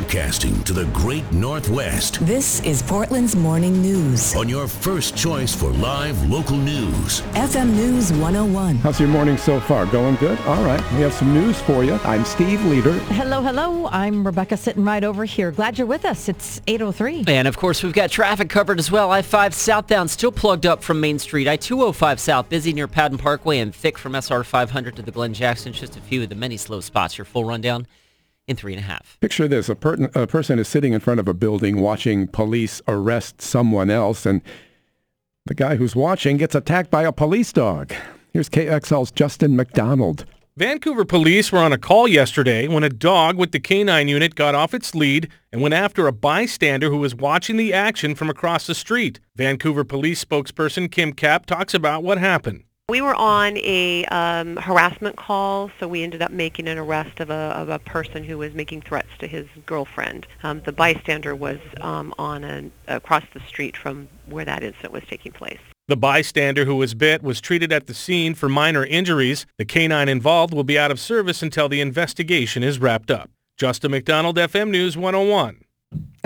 Broadcasting to the great Northwest This is Portland's morning news. on your first choice for live local news. FM News 101. How's your morning so far? Going good? All right. We have some news for you. I'm Steve Leader. Hello, hello. I'm Rebecca sitting right over here. Glad you're with us. It's 8.03. And of course, we've got traffic covered as well. I-5 southbound still plugged up from Main Street. I-205 south busy near Padden Parkway and thick from SR 500 to the Glenn Jackson. Just a few of the many slow spots. Your full rundown in three and a half. Picture this. A, per- a person is sitting in front of a building watching police arrest someone else, and the guy who's watching gets attacked by a police dog. Here's KXL's Justin McDonald. Vancouver police were on a call yesterday when a dog with the canine unit got off its lead and went after a bystander who was watching the action from across the street. Vancouver police spokesperson Kim Kapp talks about what happened. We were on a um, harassment call, so we ended up making an arrest of a, of a person who was making threats to his girlfriend. Um, the bystander was um, on an, across the street from where that incident was taking place. The bystander who was bit was treated at the scene for minor injuries. The canine involved will be out of service until the investigation is wrapped up. Justin McDonald, FM News 101.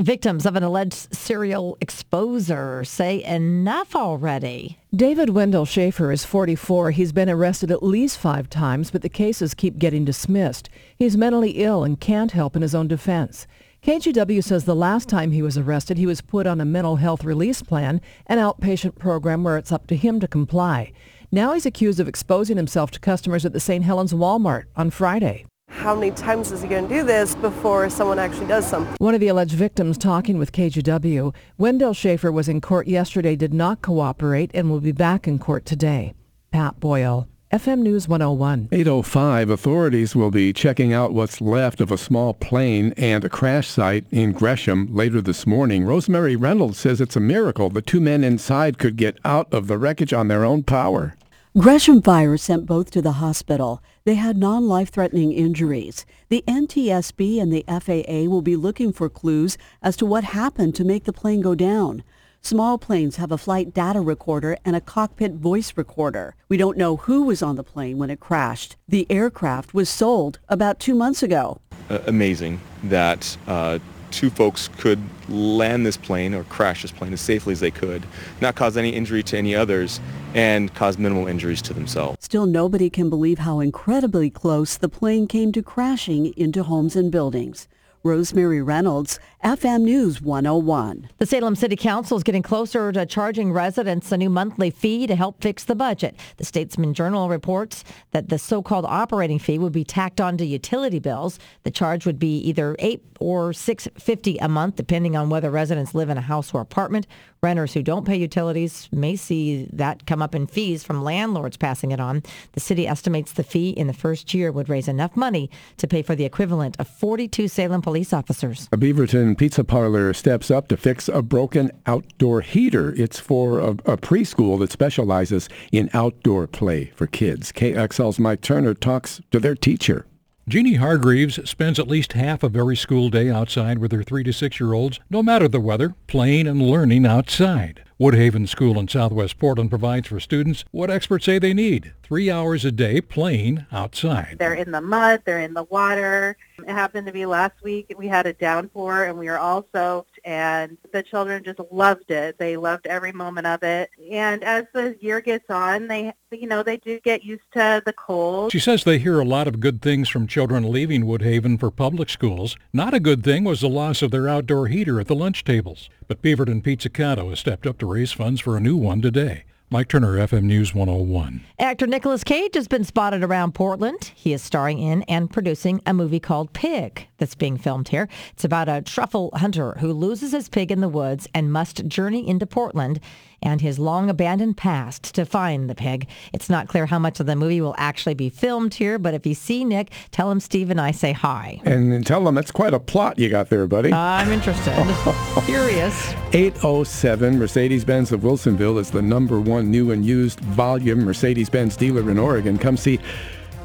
Victims of an alleged serial exposer say enough already. David Wendell Schaefer is 44. He's been arrested at least five times, but the cases keep getting dismissed. He's mentally ill and can't help in his own defense. KGW says the last time he was arrested, he was put on a mental health release plan, an outpatient program where it's up to him to comply. Now he's accused of exposing himself to customers at the St. Helens Walmart on Friday. How many times is he going to do this before someone actually does something? One of the alleged victims talking with KGW, Wendell Schaefer was in court yesterday, did not cooperate, and will be back in court today. Pat Boyle, FM News 101. 805 authorities will be checking out what's left of a small plane and a crash site in Gresham later this morning. Rosemary Reynolds says it's a miracle the two men inside could get out of the wreckage on their own power. Gresham Fire sent both to the hospital. They had non-life-threatening injuries. The NTSB and the FAA will be looking for clues as to what happened to make the plane go down. Small planes have a flight data recorder and a cockpit voice recorder. We don't know who was on the plane when it crashed. The aircraft was sold about two months ago. uh, amazing that uh, two folks could land this plane or crash this plane as safely as they could, not cause any injury to any others, and cause minimal injuries to themselves. Still, nobody can believe how incredibly close the plane came to crashing into homes and buildings. Rosemary Reynolds, FM News 101. The Salem City Council is getting closer to charging residents a new monthly fee to help fix the budget. The Statesman Journal reports that the so-called operating fee would be tacked onto utility bills. The charge would be either eight or six fifty a month, depending on whether residents live in a house or apartment. Renters who don't pay utilities may see that come up in fees from landlords passing it on. The city estimates the fee in the first year would raise enough money to pay for the equivalent of 42 Salem police officers. A Beaverton pizza parlor steps up to fix a broken outdoor heater. It's for a, a preschool that specializes in outdoor play for kids. KXL's Mike Turner talks to their teacher. Jeannie Hargreaves spends at least half of every school day outside with her three to six year olds, no matter the weather, playing and learning outside. Woodhaven School in southwest Portland provides for students what experts say they need. Three hours a day playing outside. They're in the mud, they're in the water. It happened to be last week. We had a downpour and we all soaked and the children just loved it. They loved every moment of it. And as the year gets on, they you know, they do get used to the cold. She says they hear a lot of good things from children leaving Woodhaven for public schools. Not a good thing was the loss of their outdoor heater at the lunch tables. But Beaverton Pizzicato has stepped up to raise funds for a new one today. Mike Turner, FM News 101. Actor Nicolas Cage has been spotted around Portland. He is starring in and producing a movie called Pig that's being filmed here. It's about a truffle hunter who loses his pig in the woods and must journey into Portland and his long abandoned past to find the pig. It's not clear how much of the movie will actually be filmed here, but if you see Nick, tell him Steve and I say hi. And tell him it's quite a plot you got there, buddy. I'm interested. Curious. 807 Mercedes-Benz of Wilsonville is the number one new and used volume Mercedes-Benz dealer in Oregon. Come see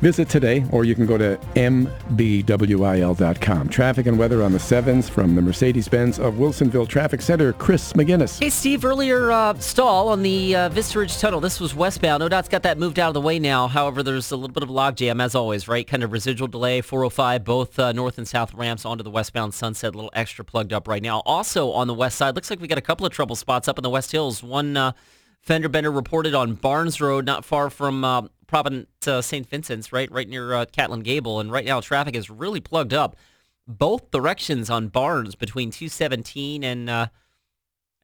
Visit today, or you can go to mbwil.com. Traffic and weather on the 7s from the Mercedes-Benz of Wilsonville Traffic Center, Chris McGinnis. Hey, Steve, earlier uh, stall on the uh, Vista Ridge Tunnel. This was westbound. ODOT's got that moved out of the way now. However, there's a little bit of logjam, as always, right? Kind of residual delay, 405, both uh, north and south ramps onto the westbound Sunset, a little extra plugged up right now. Also on the west side, looks like we got a couple of trouble spots up in the West Hills. One uh, fender bender reported on Barnes Road, not far from uh, Providence uh, St. Vincent's, right, right near uh, Catlin Gable. And right now, traffic is really plugged up. Both directions on Barnes between 217 and uh,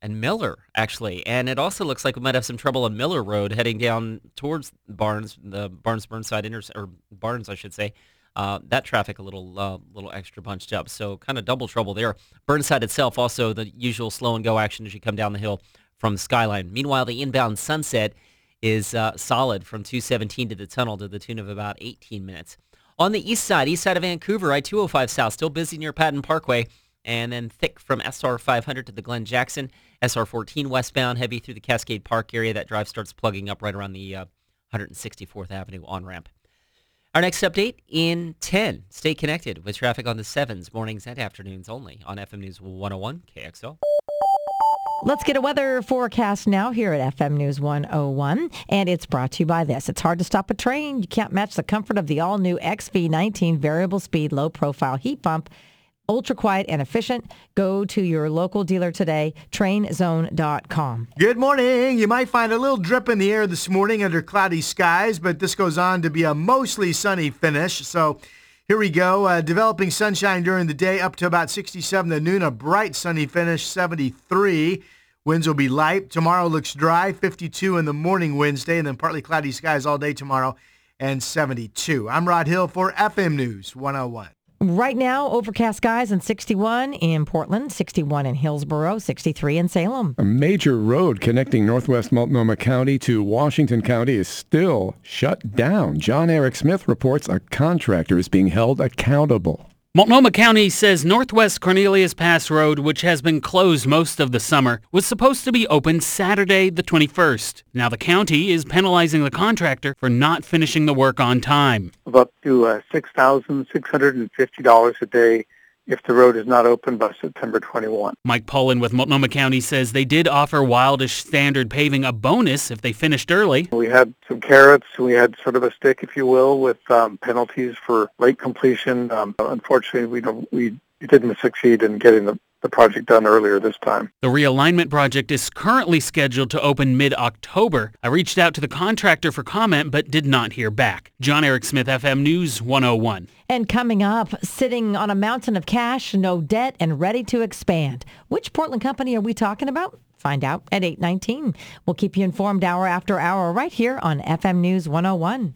and Miller, actually. And it also looks like we might have some trouble on Miller Road heading down towards Barnes, the Barnes Burnside inter or Barnes, I should say. Uh, that traffic a little uh, little extra bunched up, so kind of double trouble there. Burnside itself also the usual slow and go action as you come down the hill from Skyline. Meanwhile, the inbound Sunset is uh, solid from 217 to the tunnel to the tune of about 18 minutes. On the east side, east side of Vancouver, I-205 South, still busy near Padden Parkway, and then thick from SR 500 to the Glenn Jackson. SR 14 westbound, heavy through the Cascade Park area. That drive starts plugging up right around the uh, 164th Avenue on-ramp. Our next update in 10. Stay connected with traffic on the 7s, mornings and afternoons only on FM News 101 KXL. Let's get a weather forecast now here at FM News 101. And it's brought to you by this. It's hard to stop a Trane. You can't match the comfort of the all-new XV19 variable speed, low profile heat pump. Ultra quiet and efficient. Go to your local dealer today, trainzone.com. Good morning. You might find a little drip in the air this morning under cloudy skies, but this goes on to be a mostly sunny finish. So here we go. Uh, developing sunshine during the day up to about 67 at noon. A bright sunny finish, 73. Winds will be light. Tomorrow looks dry, 52 in the morning Wednesday, and then partly cloudy skies all day tomorrow and 72. I'm Rod Hill for FM News 101. Right now, overcast skies and 61 in Portland, 61 in Hillsboro, 63 in Salem. A major road connecting northwest Multnomah County to Washington County is still shut down. John Eric Smith reports a contractor is being held accountable. Multnomah County says Northwest Cornelius Pass Road, which has been closed most of the summer, was supposed to be open Saturday the 21st. Now the county is penalizing the contractor for not finishing the work on time. Of up to uh, $6,650 a day if the road is not open by September 21. Mike Pullen with Multnomah County says they did offer Wildish Standard Paving a bonus if they finished early. We had some carrots. We had sort of a stick, if you will, with um, penalties for late completion. Um, unfortunately, we don't, we didn't succeed in getting the the project done earlier this time. The realignment project is currently scheduled to open mid-October. I reached out to the contractor for comment but did not hear back. John Eric Smith, FM News 101. And coming up, sitting on a mountain of cash, no debt, and ready to expand. Which Portland company are we talking about? Find out at 819. We'll keep you informed hour after hour right here on FM News 101.